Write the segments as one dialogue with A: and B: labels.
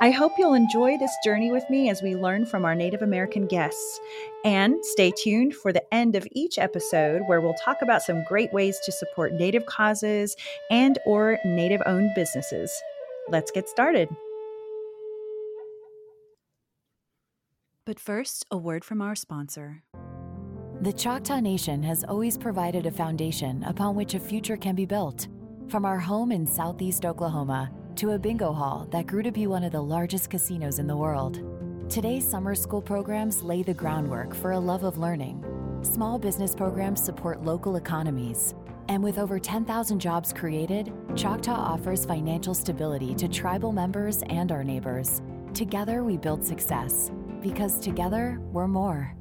A: I hope you'll enjoy this journey with me as we learn from our Native American guests. And stay tuned for the end of each episode where we'll talk about some great ways to support Native causes and or Native owned businesses. Let's get started. But first, a word from our sponsor.
B: The Choctaw Nation has always provided a foundation upon which a future can be built. From our home in southeast Oklahoma to a bingo hall that grew to be one of the largest casinos in the world. Today's summer school programs lay the groundwork for a love of learning. Small business programs support local economies. And with over 10,000 jobs created, Choctaw offers financial stability to tribal members and our neighbors. Together, we build success because together, we're more.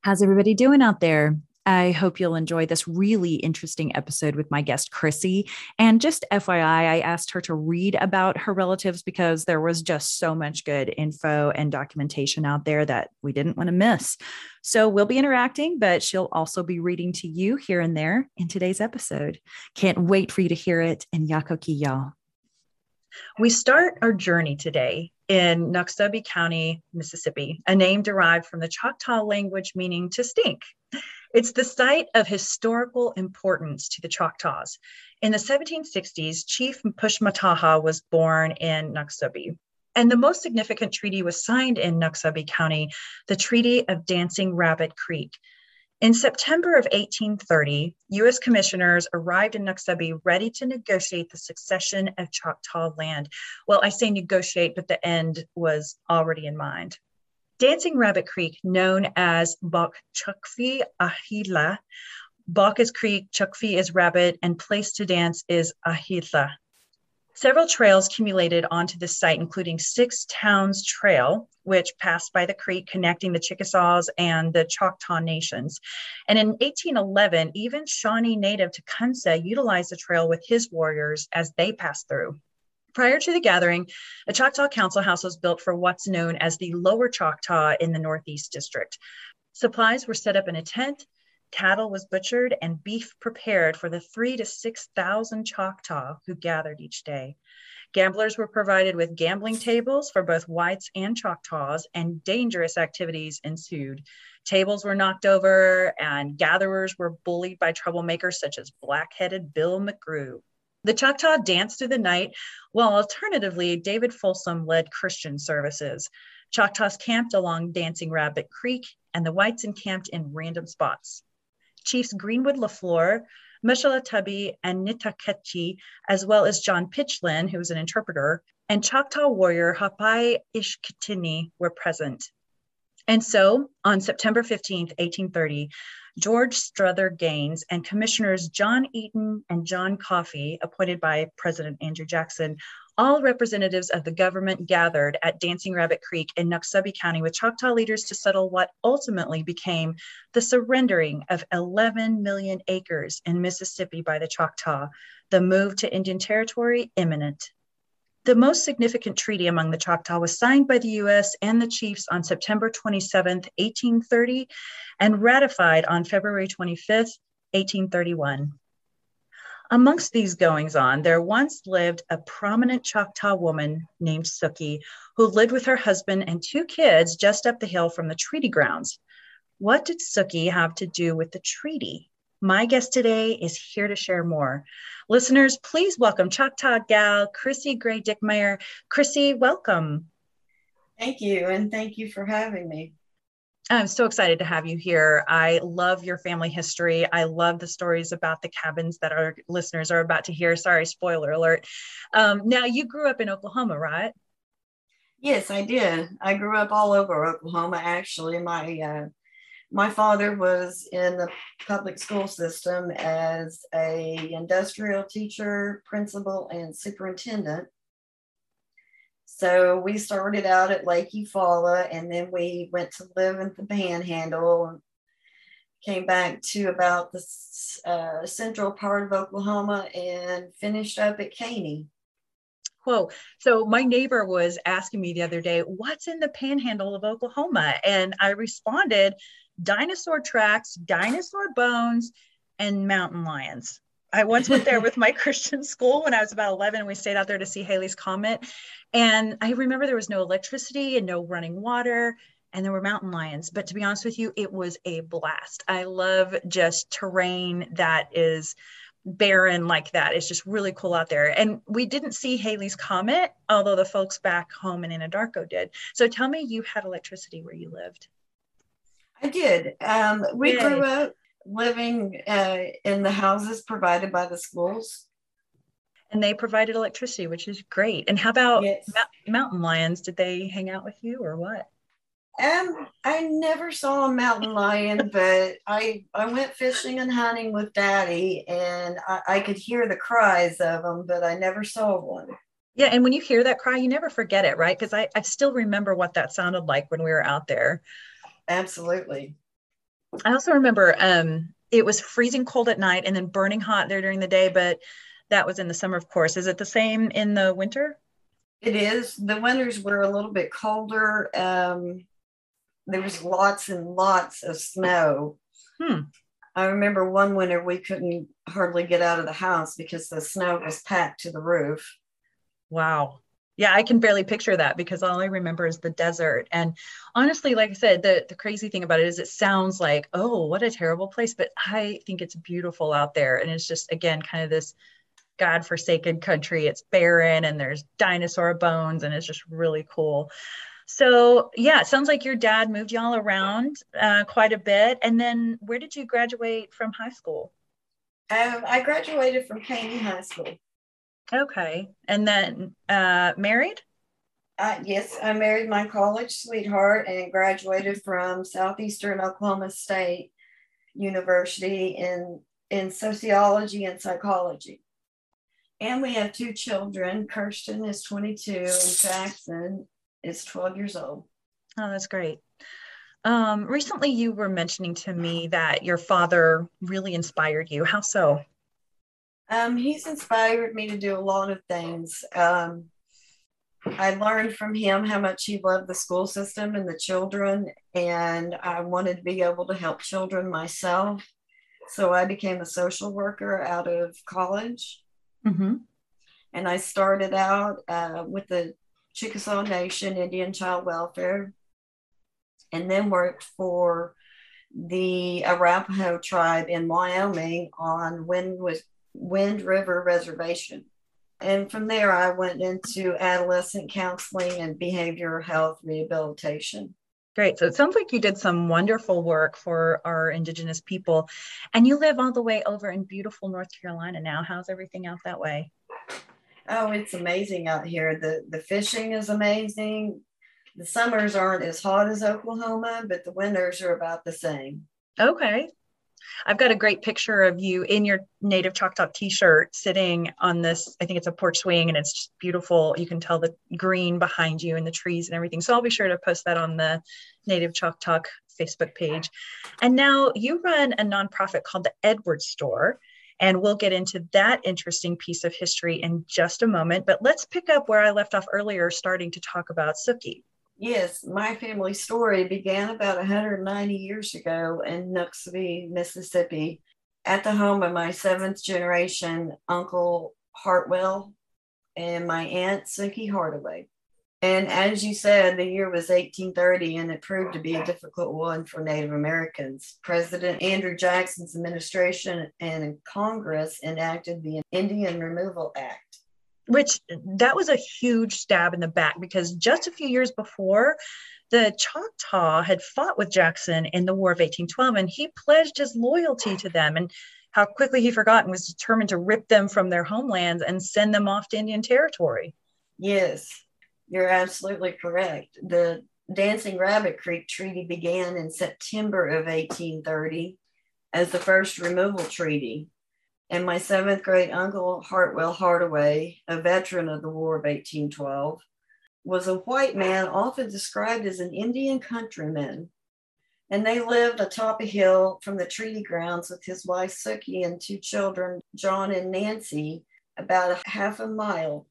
A: How's everybody doing out there? I hope you'll enjoy this really interesting episode with my guest, Chrissy. And just FYI, I asked her to read about her relatives because there was just so much good info and documentation out there that we didn't want to miss. So we'll be interacting, but she'll also be reading to you here and there in today's episode. Can't wait for you to hear it in Yakoke, y'all. We start our journey today in Noxubee County, Mississippi, a name derived from the Choctaw language meaning to stink. It's the site of historical importance to the Choctaws. In the 1760s, Chief Pushmataha was born in Noxubee. And the most significant treaty was signed in Noxubee County, the Treaty of Dancing Rabbit Creek. In September of 1830, U.S. commissioners arrived in Noxubee ready to negotiate the succession of Choctaw land. Well, I say negotiate, but the end was already in mind. Dancing Rabbit Creek, known as Bok Chukfi Ahila. Bok is creek, Chukfi is rabbit, and place to dance is Ahila. Several trails accumulated onto this site, including Six Towns Trail, which passed by the creek connecting the Chickasaws and the Choctaw nations. And in 1811, even Shawnee native Tecumseh utilized the trail with his warriors as they passed through. Prior to the gathering, a Choctaw Council House was built for what's known as the Lower Choctaw in the Northeast District. Supplies were set up in a tent, cattle was butchered, and beef prepared for the three to 6,000 Choctaw who gathered each day. Gamblers were provided with gambling tables for both whites and Choctaws, and dangerous activities ensued. Tables were knocked over, and gatherers were bullied by troublemakers such as black headed Bill McGrew. The Choctaw danced through the night, while alternatively, David Folsom led Christian services. Choctaws camped along Dancing Rabbit Creek, and the whites encamped in random spots. Chiefs Greenwood LeFlore, Tubby, and Nittakechi, as well as John Pitchlynn, who was an interpreter, and Choctaw warrior Hopaii Ishkitini were present. And so on September 15, 1830, George Strother Gaines, and Commissioners John Eaton and John Coffee, appointed by President Andrew Jackson, all representatives of the government gathered at Dancing Rabbit Creek in Noxubee County with Choctaw leaders to settle what ultimately became the surrendering of 11 million acres in Mississippi by the Choctaw, the move to Indian Territory imminent. The most significant treaty among the Choctaw was signed by the US and the chiefs on September 27, 1830, and ratified on February 25, 1831. Amongst these goings on, there once lived a prominent Choctaw woman named Sukky, who lived with her husband and two kids just up the hill from the treaty grounds. What did Sukky have to do with the treaty? My guest today is here to share more. Listeners, please welcome Choctaw gal Chrissy Gray Dickmeyer. Chrissy, welcome.
C: Thank you, and thank you for having me.
A: I'm so excited to have you here. I love your family history. I love the stories about the cabins that our listeners are about to hear. Sorry, spoiler alert. Um, now, you grew up in Oklahoma, right?
C: Yes, I did. I grew up all over Oklahoma. Actually, my uh, my father was in the public school system as a industrial teacher, principal, and superintendent. So we started out at Lake Eufaula and then we went to live in the Panhandle, came back to about the uh, central part of Oklahoma and finished up at Caney.
A: Whoa. So my neighbor was asking me the other day, what's in the panhandle of Oklahoma? And I responded, dinosaur tracks, dinosaur bones, and mountain lions. I once went there with my Christian school when I was about 11 and we stayed out there to see Halley's Comet. And I remember there was no electricity and no running water and there were mountain lions. But to be honest with you, it was a blast. I love just terrain that is barren like that. It's just really cool out there. And we didn't see Halley's Comet, although the folks back home in Anadarko did. So tell me you had electricity where you lived.
C: I did. Um, we Yay. grew up living uh, in the houses provided by the schools.
A: And they provided electricity, which is great. And how about yes. ma- mountain lions? Did they hang out with you or what?
C: Um, I never saw a mountain lion, but I I went fishing and hunting with Daddy, and I, I could hear the cries of them, but I never saw one.
A: Yeah, and when you hear that cry, you never forget it, right? Because I, I still remember what that sounded like when we were out there.
C: Absolutely.
A: I also remember um, it was freezing cold at night and then burning hot there during the day, but that was in the summer, of course. Is it the same in the winter?
C: It is. The winters were a little bit colder. Um, there was lots and lots of snow. Hmm. I remember one winter we couldn't hardly get out of the house because the snow was packed to the roof.
A: Wow. Yeah, I can barely picture that because all I remember is the desert. And honestly, like I said, the, the crazy thing about it is it sounds like, oh, what a terrible place. But I think it's beautiful out there. And it's just, again, kind of this God forsaken country. It's barren and there's dinosaur bones and it's just really cool. So yeah, it sounds like your dad moved y'all around uh, quite a bit. And then where did you graduate from high school?
C: Um, I graduated from Caney High School.
A: Okay. And then uh, married?
C: Uh, yes, I married my college sweetheart and graduated from Southeastern Oklahoma State University in, in sociology and psychology. And we have two children. Kirsten is 22 and Jackson is 12 years old.
A: Oh, that's great. Um, recently, you were mentioning to me that your father really inspired you. How so?
C: Um, he's inspired me to do a lot of things. Um, I learned from him how much he loved the school system and the children, and I wanted to be able to help children myself. So I became a social worker out of college. Mm-hmm. And I started out uh, with the Chickasaw Nation Indian Child Welfare, and then worked for the Arapaho tribe in Wyoming on Wind, Wind River Reservation. And from there, I went into adolescent counseling and behavioral health rehabilitation.
A: Great. So it sounds like you did some wonderful work for our Indigenous people. And you live all the way over in beautiful North Carolina now. How's everything out that way?
C: Oh, it's amazing out here. The the fishing is amazing. The summers aren't as hot as Oklahoma, but the winters are about the same.
A: Okay. I've got a great picture of you in your native Choctaw t-shirt sitting on this, I think it's a porch swing and it's just beautiful. You can tell the green behind you and the trees and everything. So I'll be sure to post that on the Native ChocTalk Facebook page. And now you run a nonprofit called the Edwards Store and we'll get into that interesting piece of history in just a moment. But let's pick up where I left off earlier, starting to talk about Sukky.
C: Yes, my family story began about 190 years ago in Nooksville, Mississippi, at the home of my seventh generation uncle Hartwell and my aunt Sukky Hardaway. And as you said, the year was 1830, and it proved to be a difficult one for Native Americans. President Andrew Jackson's administration and Congress enacted the Indian Removal Act.
A: Which that was a huge stab in the back because just a few years before, the Choctaw had fought with Jackson in the War of 1812, and he pledged his loyalty to them. And how quickly he forgot and was determined to rip them from their homelands and send them off to Indian territory.
C: Yes, you're absolutely correct. The Dancing Rabbit Creek Treaty began in September of 1830 as the first removal treaty. And my seventh grade uncle, Hartwell Hardaway, a veteran of the War of 1812, was a white man often described as an Indian countryman And they lived atop a hill from the treaty grounds with his wife Sukky and two children, John and Nancy, about a half a mile.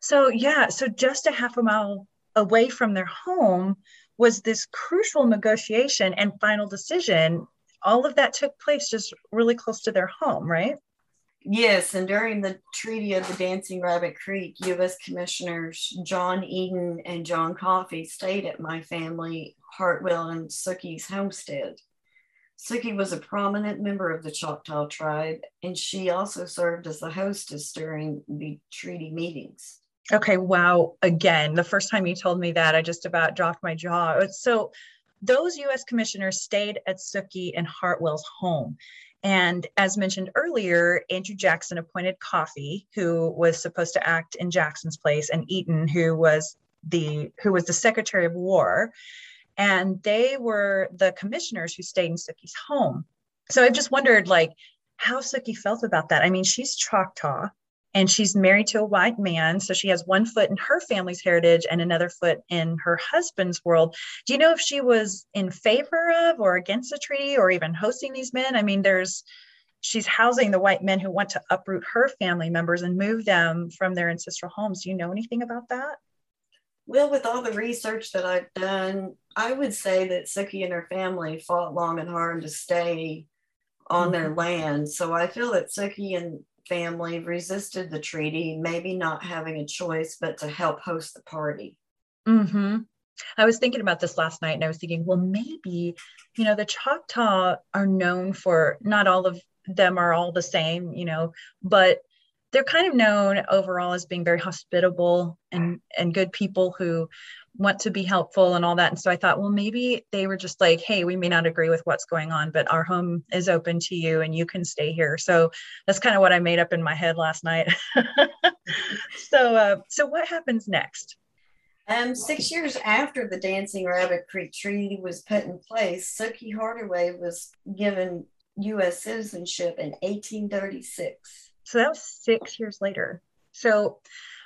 A: So, yeah, so just a half a mile away from their home was this crucial negotiation and final decision. All of that took place just really close to their home, right?
C: Yes, and during the Treaty of the Dancing Rabbit Creek, U.S. Commissioners John Eaton and John Coffee stayed at my family, Hartwell and Sukky's homestead. Sukky was a prominent member of the Choctaw tribe, and she also served as the hostess during the treaty meetings.
A: Okay, wow. Again, the first time you told me that, I just about dropped my jaw. So, those US commissioners stayed at Sukky and Hartwell's home. And as mentioned earlier, Andrew Jackson appointed Coffee, who was supposed to act in Jackson's place, and Eaton, who was the who was the Secretary of War and they were the commissioners who stayed in Sukky's home. So I've just wondered, like, how Sukky felt about that. I mean, she's Choctaw and she's married to a white man. So she has one foot in her family's heritage and another foot in her husband's world. Do you know if she was in favor of or against the treaty or even hosting these men? I mean, there's, she's housing the white men who want to uproot her family members and move them from their ancestral homes. Do you know anything about that?
C: Well, with all the research that I've done, I would say that Sukky and her family fought long and hard to stay on mm-hmm. their land. So I feel that Sukky and family resisted the treaty, maybe not having a choice, but to help host the party.
A: Mm-hmm. I was thinking about this last night and I was thinking, well, maybe, you know, the Choctaw are known for not all of them are all the same, you know, but they're kind of known overall as being very hospitable and and good people who want to be helpful and all that and so i thought well maybe they were just like hey we may not agree with what's going on but our home is open to you and you can stay here so that's kind of what i made up in my head last night so uh, so what happens next
C: um, six years after the Dancing Rabbit Creek Treaty was put in place, Sukky Hardaway was given U.S. citizenship in 1836.
A: So that was six years later. So,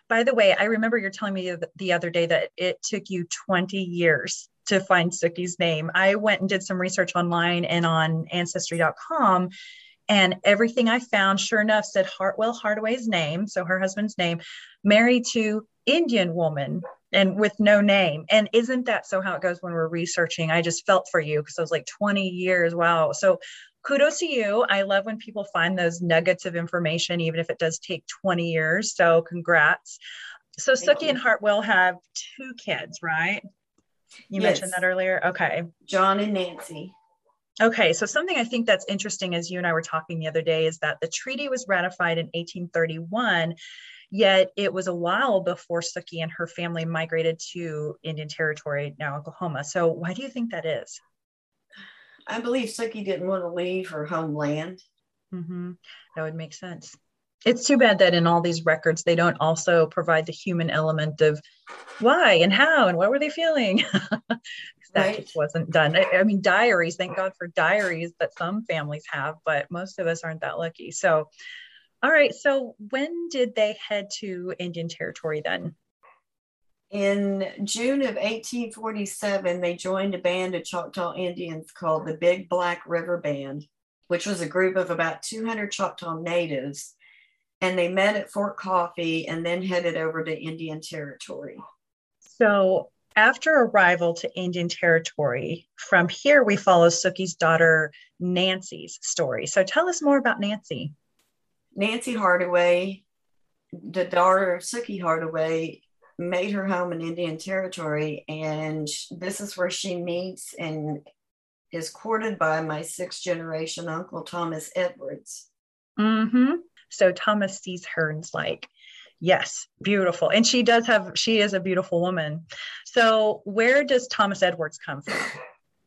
A: by the way, I remember you're telling me the other day that it took you 20 years to find Sukky's name. I went and did some research online and on ancestry.com. And everything I found, sure enough, said Hartwell Hardaway's name, so her husband's name, married to Indian woman and with no name. And isn't that so how it goes when we're researching? I just felt for you because I was like 20 years. Wow. So kudos to you. I love when people find those nuggets of information, even if it does take 20 years. So congrats. So Sukky and Hartwell have two kids, right? You yes. mentioned that earlier. Okay.
C: John and Nancy.
A: Okay, so something I think that's interesting as you and I were talking the other day is that the treaty was ratified in 1831, yet it was a while before Sukky and her family migrated to Indian Territory, now Oklahoma. So why do you think that is?
C: I believe Sukky didn't want to leave her homeland.
A: Mm-hmm. That would make sense. It's too bad that in all these records, they don't also provide the human element of why and how and what were they feeling. that right. just wasn't done. I, I mean, diaries, thank God for diaries that some families have, but most of us aren't that lucky. So, all right. So, when did they head to Indian Territory then?
C: In June of 1847, they joined a band of Choctaw Indians called the Big Black River Band, which was a group of about 200 Choctaw natives. And they met at Fort Coffee and then headed over to Indian Territory.
A: So, after arrival to Indian Territory, from here we follow Sukky's daughter Nancy's story. So, tell us more about Nancy.
C: Nancy Hardaway, the daughter of Sukky Hardaway, made her home in Indian Territory, and this is where she meets and is courted by my sixth generation uncle Thomas Edwards.
A: Mm-hmm. So Thomas sees her and is like, yes, beautiful. And she does have, she is a beautiful woman. So where does Thomas Edwards come from?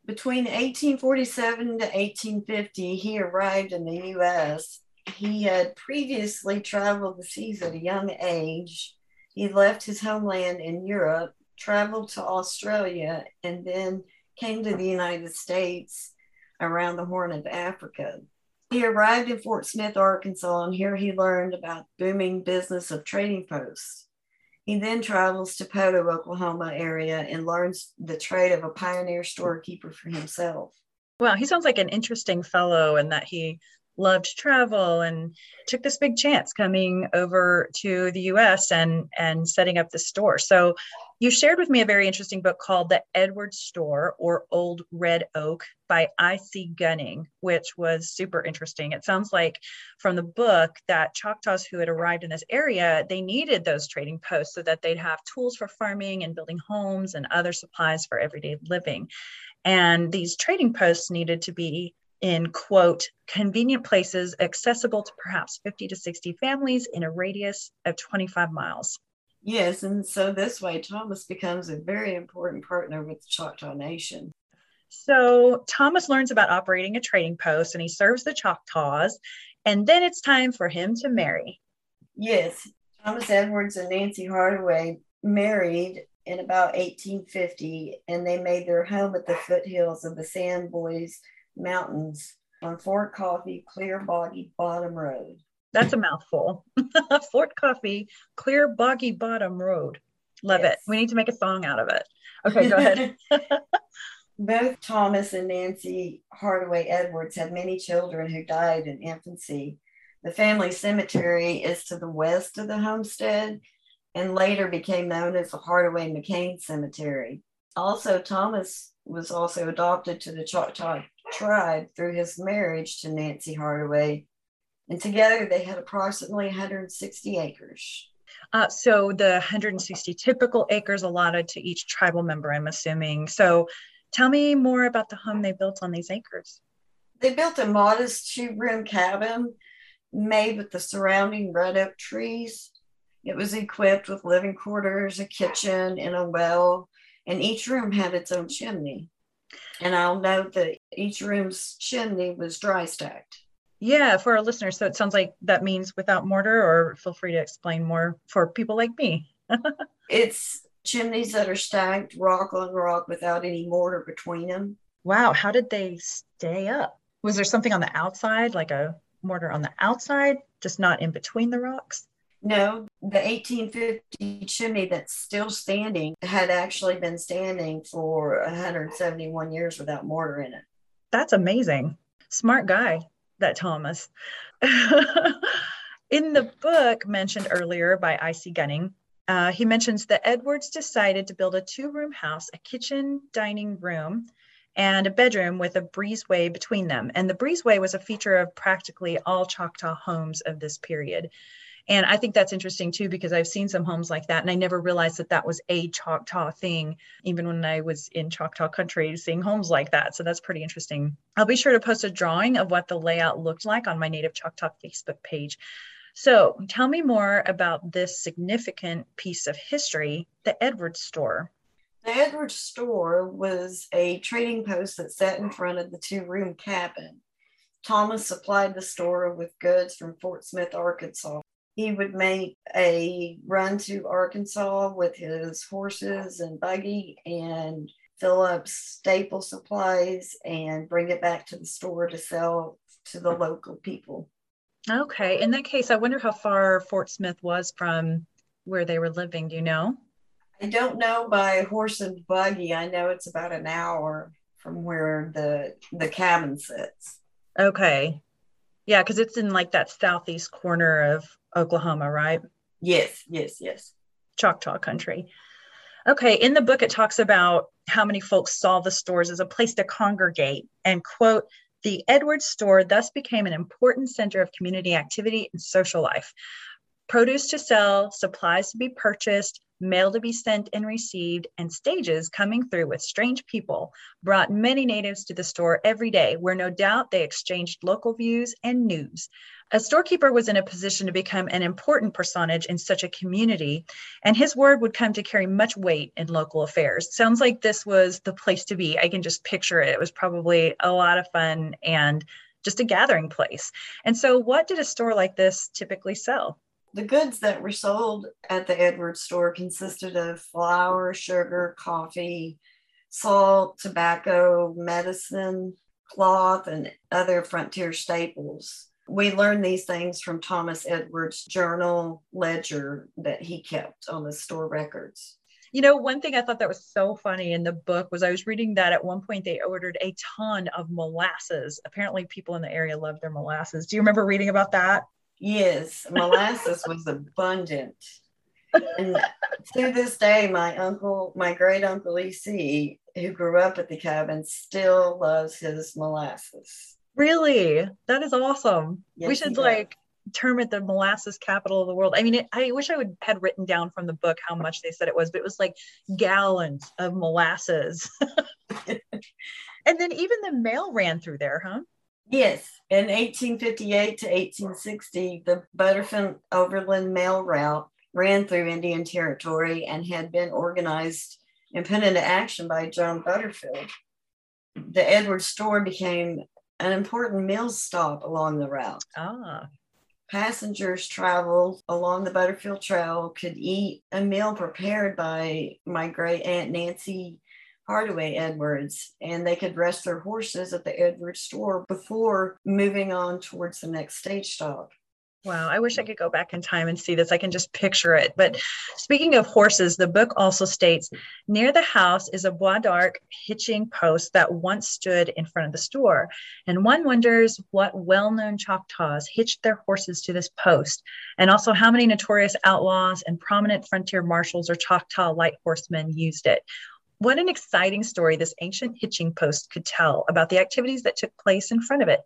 C: Between 1847 to 1850, he arrived in the US. He had previously traveled the seas at a young age he left his homeland in Europe, traveled to Australia, and then came to the United States around the Horn of Africa. He arrived in Fort Smith, Arkansas, and here he learned about booming business of trading posts. He then travels to Poteau, Oklahoma area and learns the trade of a pioneer storekeeper for himself.
A: Well, he sounds like an interesting fellow and that he loved travel and took this big chance coming over to the US and and setting up the store. So you shared with me a very interesting book called The Edwards Store or Old Red Oak by I.C. Gunning, which was super interesting. It sounds like from the book that Choctaws who had arrived in this area, they needed those trading posts so that they'd have tools for farming and building homes and other supplies for everyday living. And these trading posts needed to be in quote convenient places accessible to perhaps 50 to 60 families in a radius of 25 miles.
C: Yes and so this way thomas becomes a very important partner with the choctaw nation.
A: So thomas learns about operating a trading post and he serves the choctaws and then it's time for him to marry.
C: Yes thomas edwards and nancy hardaway married in about 1850 and they made their home at the foothills of the Sans Bois Mountains on Fort Coffee, Clear Boggy Bottom Road.
A: That's a mouthful. Fort Coffee, Clear Boggy Bottom Road. Love yes. it. We need to make a song out of it. Okay, go ahead.
C: Both Thomas and Nancy Hardaway Edwards had many children who died in infancy. The family cemetery is to the west of the homestead and later became known as the Hardaway McCain Cemetery. Also, Thomas was also adopted to the Choctaw tribe through his marriage to Nancy Hardaway. And together they had approximately 160 acres.
A: Uh, so the 160 typical acres allotted to each tribal member, I'm assuming. So tell me more about the home they built on these acres.
C: They built a modest two room cabin made with the surrounding red oak trees. It was equipped with living quarters, a kitchen, and a well, and each room had its own chimney. And I'll note that each room's chimney was dry stacked.
A: Yeah, for our listeners. So it sounds like that means without mortar, or feel free to explain more for people like me.
C: it's chimneys that are stacked rock on rock without any mortar between them.
A: Wow. How did they stay up? Was there something on the outside, like a mortar on the outside, just not in between the rocks?
C: No, the 1850 chimney that's still standing had actually been standing for 171 years without mortar in it.
A: That's amazing. Smart guy, that Thomas. in the book mentioned earlier by I.C. Gunning, uh, he mentions that Edwards decided to build a two room house, a kitchen, dining room, and a bedroom with a breezeway between them. And the breezeway was a feature of practically all Choctaw homes of this period. And I think that's interesting too, because I've seen some homes like that. And I never realized that that was a Choctaw thing, even when I was in Choctaw country, seeing homes like that. So that's pretty interesting. I'll be sure to post a drawing of what the layout looked like on my Native ChocTalk Facebook page. So tell me more about this significant piece of history, the Edwards store.
C: The Edwards store was a trading post that sat in front of the two room cabin. Thomas supplied the store with goods from Fort Smith, Arkansas he would make a run to Arkansas with his horses and buggy and fill up staple supplies and bring it back to the store to sell to the local people.
A: Okay. In that case, I wonder how far Fort Smith was from where they were living. Do you know?
C: I don't know by horse and buggy. I know it's about an hour from where the the cabin sits.
A: Okay. Yeah, because it's in like that southeast corner of Oklahoma, right?
C: Yes, yes, yes.
A: Choctaw country. Okay, in the book, it talks about how many folks saw the stores as a place to congregate and quote, the Edwards store thus became an important center of community activity and social life. Produce to sell, supplies to be purchased, mail to be sent and received, and stages coming through with strange people brought many natives to the store every day, where no doubt they exchanged local views and news. A storekeeper was in a position to become an important personage in such a community, and his word would come to carry much weight in local affairs. Sounds like this was the place to be. I can just picture it. It was probably a lot of fun and just a gathering place. And so, what did a store like this typically sell?
C: The goods that were sold at the Edwards store consisted of flour, sugar, coffee, salt, tobacco, medicine, cloth, and other frontier staples. We learned these things from Thomas Edwards' journal ledger that he kept on the store records.
A: You know, one thing I thought that was so funny in the book was I was reading that at one point they ordered a ton of molasses. Apparently, people in the area love their molasses. Do you remember reading about that?
C: Yes, molasses was abundant. And to this day, my uncle, my great uncle EC, who grew up at the cabin, still loves his molasses.
A: Really? That is awesome.
C: Yes,
A: we should like term it the molasses capital of the world. I mean, it, I wish I would had written down from the book how much they said it was, but it was like gallons of molasses. and then even the mail ran through there, huh?
C: Yes, in 1858 to 1860, the Butterfield Overland Mail Route ran through Indian Territory and had been organized and put into action by John Butterfield. The Edwards store became an important meal stop along the route.
A: Ah,
C: Passengers traveled along the Butterfield Trail could eat a meal prepared by my great aunt Nancy Hardaway Edwards, and they could rest their horses at the Edwards store before moving on towards the next stage stop.
A: wow. I wish I could go back in time and see this. I can just picture it. But speaking of horses, the book also states near the house is a Bois d'Arc hitching post that once stood in front of the store. And one wonders what well known Choctaws hitched their horses to this post, and also how many notorious outlaws and prominent frontier marshals or Choctaw light horsemen used it. What an exciting story this ancient hitching post could tell about the activities that took place in front of it.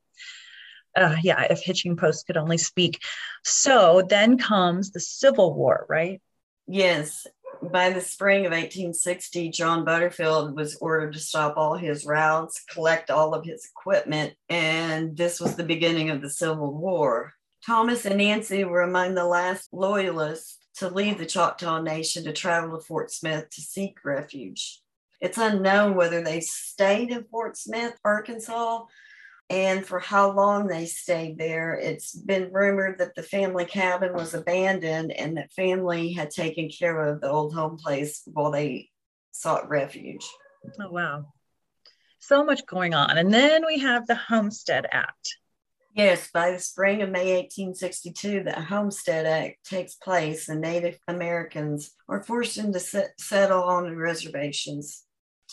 A: Uh, yeah, if hitching posts could only speak. So then comes the Civil War, right?
C: Yes, by the spring of 1860, John Butterfield was ordered to stop all his routes, collect all of his equipment, and this was the beginning of the Civil War. Thomas and Nancy were among the last loyalists to leave the Choctaw Nation to travel to Fort Smith to seek refuge. It's unknown whether they stayed in Fort Smith, Arkansas, and for how long they stayed there. It's been rumored that the family cabin was abandoned and that family had taken care of the old home place while they sought refuge.
A: Oh, wow. So much going on. And then we have the Homestead Act.
C: Yes, by the spring of May 1862, the Homestead Act takes place and Native Americans are forced into set, settle on the reservations.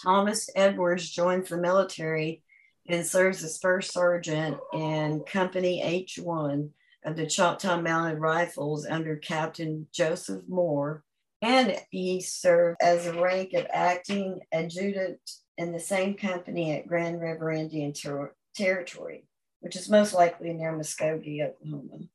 C: Thomas Edwards joins the military and serves as first sergeant in Company H1 of the Choctaw Mounted Rifles under Captain Joseph Moore. And he served as a rank of acting adjutant in the same company at Grand River Indian Ter- Territory, which is most likely near Muskogee, Oklahoma.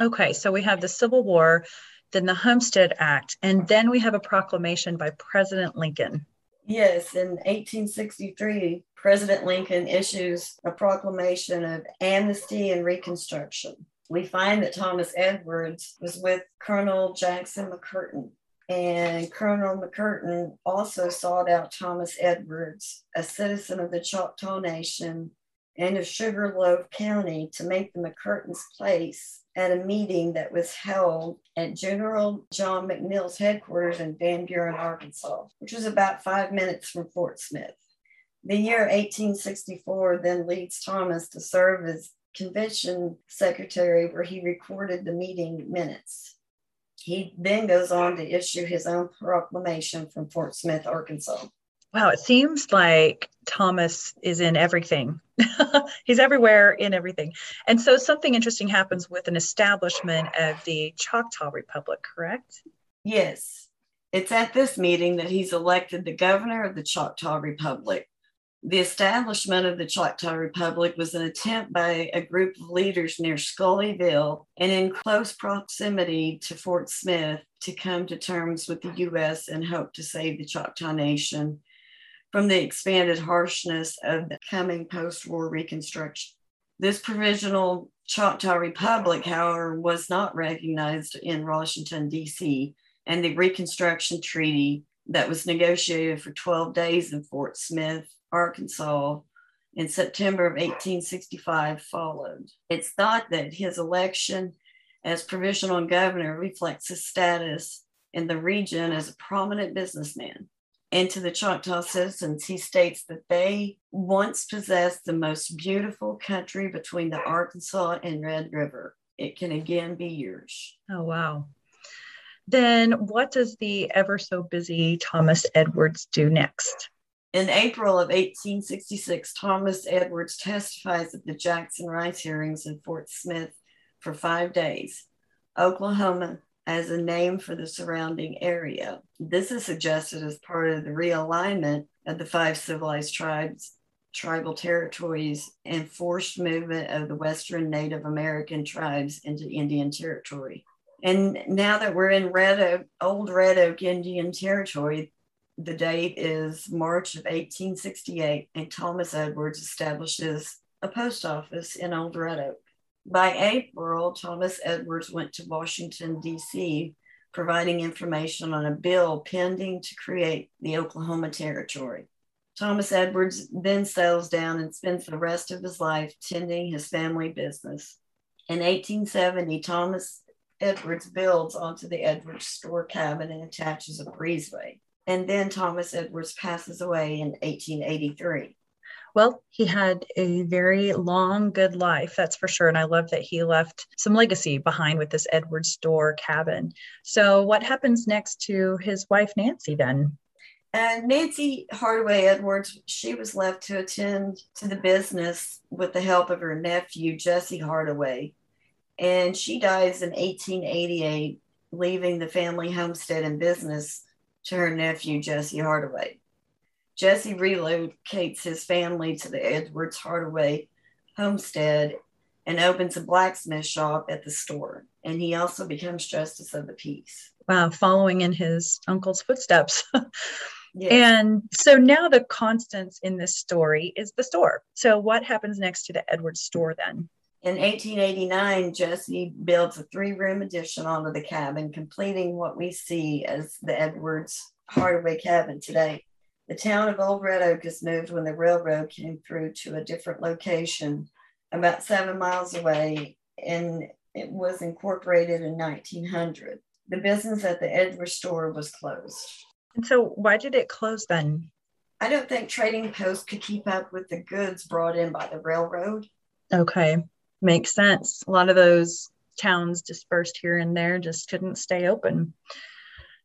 A: Okay, so we have the Civil War, then the Homestead Act, and then we have a proclamation by President Lincoln.
C: Yes, in 1863, President Lincoln issues a proclamation of amnesty and reconstruction. We find that Thomas Edwards was with Colonel Jackson McCurtain, and Colonel McCurtain also sought out Thomas Edwards, a citizen of the Choctaw Nation and of Sugarloaf County, to make the McCurtain's place at a meeting that was held at General John McNeill's headquarters in Van Buren, Arkansas, which was about five minutes from Fort Smith. The year 1864 then leads Thomas to serve as convention secretary, where he recorded the meeting minutes. He then goes on to issue his own proclamation from Fort Smith, Arkansas.
A: Wow, it seems like Thomas is in everything. He's everywhere in everything. And so something interesting happens with an establishment of the Choctaw Republic, correct?
C: Yes, it's at this meeting that he's elected the governor of the Choctaw Republic. The establishment of the Choctaw Republic was an attempt by a group of leaders near Scullyville and in close proximity to Fort Smith to come to terms with the U.S. and hope to save the Choctaw Nation from the expanded harshness of the coming post war Reconstruction. This provisional Choctaw Republic, however, was not recognized in Washington, D.C., and the Reconstruction Treaty that was negotiated for 12 days in Fort Smith, Arkansas, in September of 1865 followed. It's thought that his election as provisional governor reflects his status in the region as a prominent businessman And to the Choctaw citizens, he states that they once possessed the most beautiful country between the Arkansas and Red River. It can again be yours.
A: Oh, wow. Then what does the ever so busy Thomas Edwards do next?
C: In April of 1866, Thomas Edwards testifies at the Jackson Rice hearings in Fort Smith for five days. Oklahoma as a name for the surrounding area. This is suggested as part of the realignment of the five civilized tribes, tribal territories, and forced movement of the Western Native American tribes into Indian territory. And now that we're in Red Oak, Old Red Oak Indian Territory, the date is March of 1868, and Thomas Edwards establishes a post office in Old Red Oak. By April, Thomas Edwards went to Washington, D.C., providing information on a bill pending to create the Oklahoma Territory. Thomas Edwards then settles down and spends the rest of his life tending his family business. In 1870, Thomas Edwards builds onto the Edwards store cabin and attaches a breezeway. And then Thomas Edwards passes away in 1883.
A: Well, he had a very long, good life, that's for sure. And I love that he left some legacy behind with this Edward store cabin. So, what happens next to his wife, Nancy, then?
C: And Nancy Hardaway Edwards, she was left to attend to the business with the help of her nephew, Jesse Hardaway. And she dies in 1888, leaving the family homestead and business to her nephew, Jesse Hardaway. Jesse relocates his family to the Edwards Hardaway homestead and opens a blacksmith shop at the store. And he also becomes justice of the peace.
A: Wow, following in his uncle's footsteps. yes. And so now the constants in this story is the store. So what happens next to the Edwards store then?
C: In 1889, Jesse builds a three room addition onto the cabin, completing what we see as the Edwards Hardaway cabin today. The town of Old Red Oak is moved when the railroad came through to a different location about seven miles away, and it was incorporated in 1900. The business at the Edward store was closed.
A: And so, why did it close then?
C: I don't think Trading Post could keep up with the goods brought in by the railroad.
A: Okay, makes sense. A lot of those towns dispersed here and there just couldn't stay open.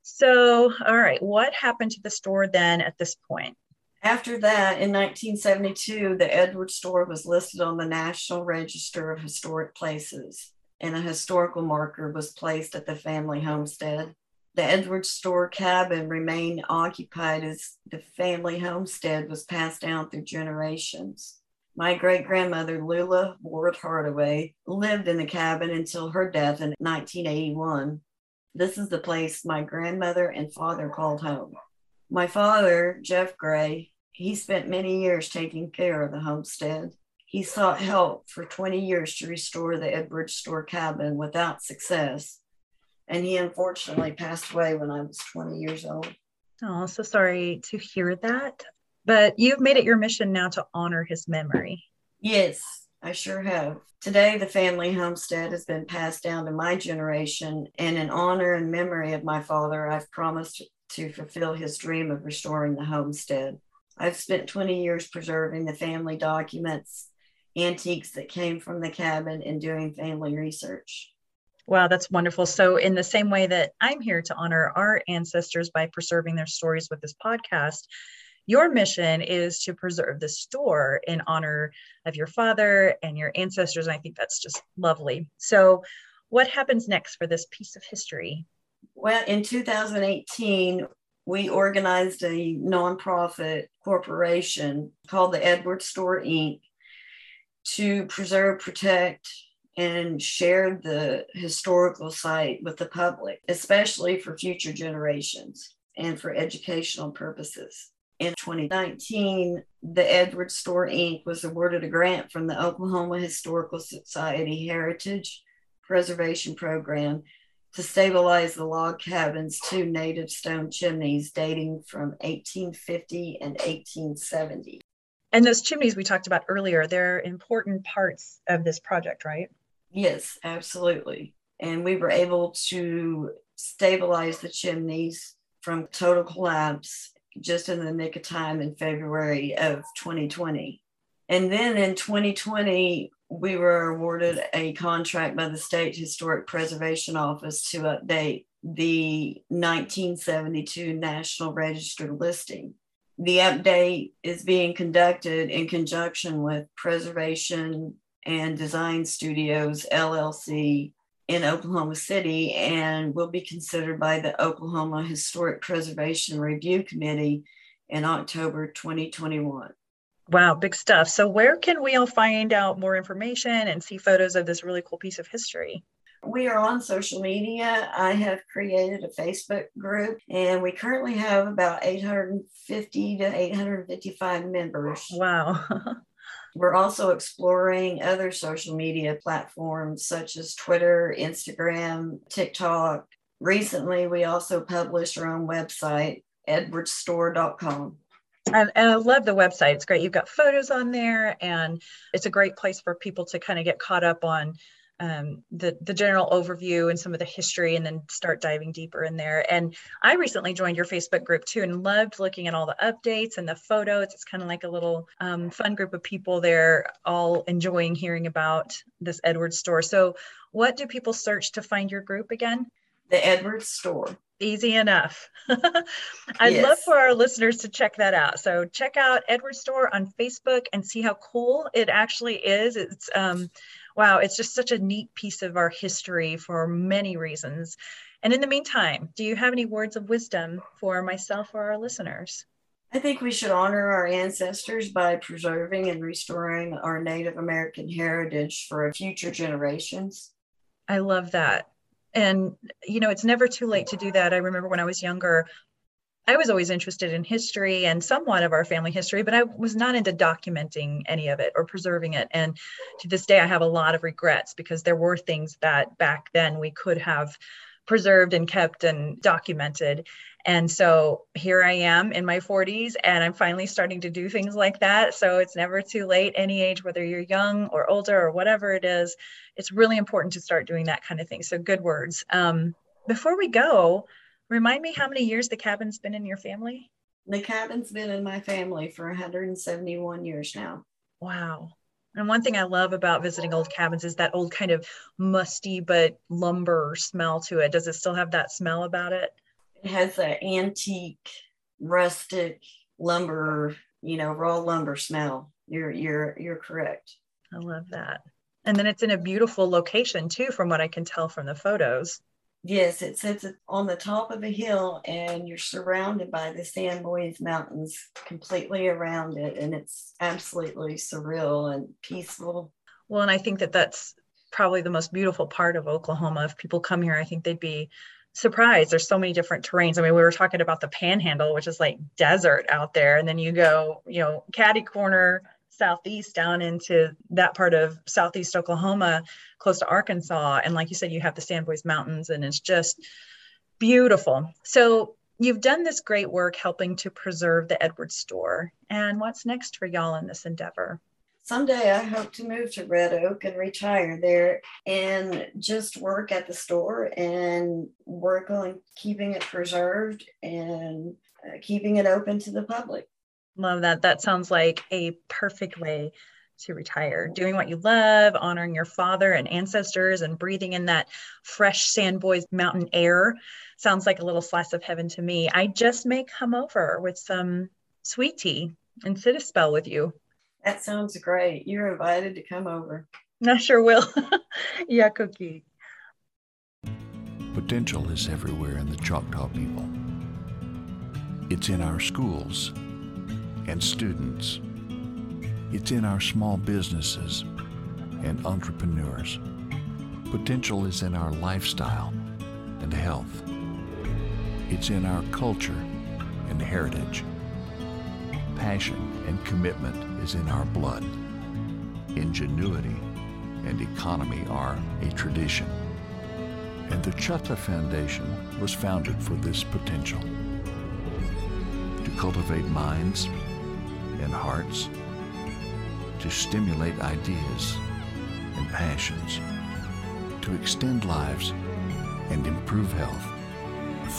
A: So, all right, what happened to the store then at this point?
C: After that, in 1972, the Edwards store was listed on the National Register of Historic Places, and a historical marker was placed at the family homestead. The Edwards store cabin remained occupied as the family homestead was passed down through generations. My great grandmother, Lula Ward Hardaway, lived in the cabin until her death in 1981. This is the place my grandmother and father called home. My father, Jeff Gray, he spent many years taking care of the homestead. He sought help for 20 years to restore the Edwards store cabin without success. And he unfortunately passed away when I was 20 years old.
A: Oh, so sorry to hear that. But you've made it your mission now to honor his memory.
C: Yes, I sure have. Today, the family homestead has been passed down to my generation, and in honor and memory of my father, I've promised to fulfill his dream of restoring the homestead. I've spent 20 years preserving the family documents, antiques that came from the cabin, and doing family research.
A: Wow, that's wonderful. So, in the same way that I'm here to honor our ancestors by preserving their stories with this podcast, your mission is to preserve the store in honor of your father and your ancestors. And I think that's just lovely. So, what happens next for this piece of history?
C: Well, in 2018, we organized a nonprofit corporation called the Edward Store Inc. to preserve, protect, and share the historical site with the public, especially for future generations and for educational purposes. In 2019, the Edwards Store Inc. was awarded a grant from the Oklahoma Historical Society Heritage Preservation Program to stabilize the log cabin's two native stone chimneys dating from 1850 and 1870.
A: And those chimneys we talked about earlier, they're important parts of this project, right?
C: Yes, absolutely. And we were able to stabilize the chimneys from total collapse just in the nick of time in February of 2020. And then in 2020, we were awarded a contract by the State Historic Preservation Office to update the 1972 National Register listing. The update is being conducted in conjunction with Preservation and Design Studios LLC in Oklahoma City and will be considered by the Oklahoma Historic Preservation Review Committee in October 2021.
A: Wow, big stuff. So, where can we all find out more information and see photos of this really cool piece of history?
C: We are on social media. I have created a Facebook group, and we currently have about 850 to 855 members.
A: Wow.
C: We're also exploring other social media platforms such as Twitter, Instagram, TikTok. Recently, we also published our own website, edwardstore.com.
A: And, and, I love the website. It's great. You've got photos on there, and it's a great place for people to kind of get caught up on um, the the general overview and some of the history, and then start diving deeper in there. And I recently joined your Facebook group too, and loved looking at all the updates and the photos. It's kind of like a little um, fun group of people there, all enjoying hearing about this Edwards store. So, what do people search to find your group again?
C: The Edwards store
A: easy enough. I'd yes. love for our listeners to check that out. So check out Edward Store on Facebook and see how cool it actually is. It's um, wow, it's just such a neat piece of our history for many reasons. And in the meantime, do you have any words of wisdom for myself or our listeners?
C: I think we should honor our ancestors by preserving and restoring our Native American heritage for future generations.
A: I love that and you know it's never too late to do that i remember when i was younger i was always interested in history and somewhat of our family history but i was not into documenting any of it or preserving it and to this day i have a lot of regrets because there were things that back then we could have preserved and kept and documented and so here I am in my 40s, and I'm finally starting to do things like that. So it's never too late, any age, whether you're young or older or whatever it is. It's really important to start doing that kind of thing. So good words. Um, before we go, remind me how many years the cabin's been in your family?
C: The cabin's been in my family for 171 years now.
A: Wow. And one thing I love about visiting old cabins is that old kind of musty but lumber smell to it. Does it still have that smell about it?
C: It has that antique, rustic lumber, you know, raw lumber smell. You're you're you're correct.
A: I love that. And then it's in a beautiful location too, from what I can tell from the photos.
C: Yes, it sits on the top of a hill and you're surrounded by the San Sans Bois Mountains completely around it. And it's absolutely surreal and peaceful.
A: Well, and I think that that's probably the most beautiful part of Oklahoma. If people come here, I think they'd be surprised there's so many different terrains i mean we were talking about the panhandle which is like desert out there and then you go you know caddy corner southeast down into that part of southeast oklahoma close to arkansas. And like you said you have the Sans Bois mountains and it's just beautiful. So you've done this great work helping to preserve the edwards store. And what's next for y'all in this endeavor?
C: Someday I hope to move to Red Oak and retire there and just work at the store and work on keeping it preserved and uh, keeping it open to the public.
A: Love that. That sounds like a perfect way to retire. Doing what you love, honoring your father and ancestors, and breathing in that fresh Sans Bois mountain air sounds like a little slice of heaven to me. I just may come over with some sweet tea and sit a spell with you.
C: That sounds great. You're invited to come over.
A: I sure will. Yakoke.
D: Potential is everywhere in the Choctaw people. It's in our schools and students. It's in our small businesses and entrepreneurs. Potential is in our lifestyle and health. It's in our culture and heritage. Passion and commitment is in our blood. Ingenuity and economy are a tradition. And the Choctaw Foundation was founded for this potential to cultivate minds and hearts, to stimulate ideas and passions, to extend lives and improve health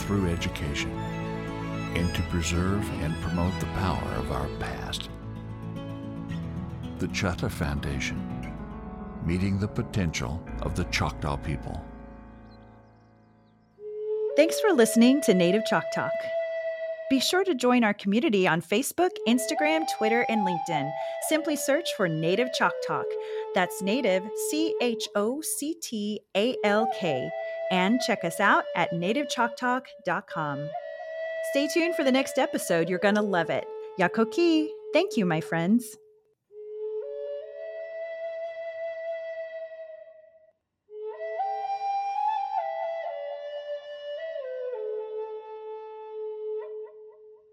D: through education. and to preserve and promote the power of our past. The Chahta Foundation, meeting the potential of the Choctaw people.
A: Thanks for listening to Native Chalk Talk. Be sure to join our community on Facebook, Instagram, Twitter, and LinkedIn. Simply search for Native Chalk Talk. That's Native, C H O C T A L K. And check us out at nativechoctalk.com. Stay tuned for the next episode. You're going to love it. Yakoke. Thank you, my friends.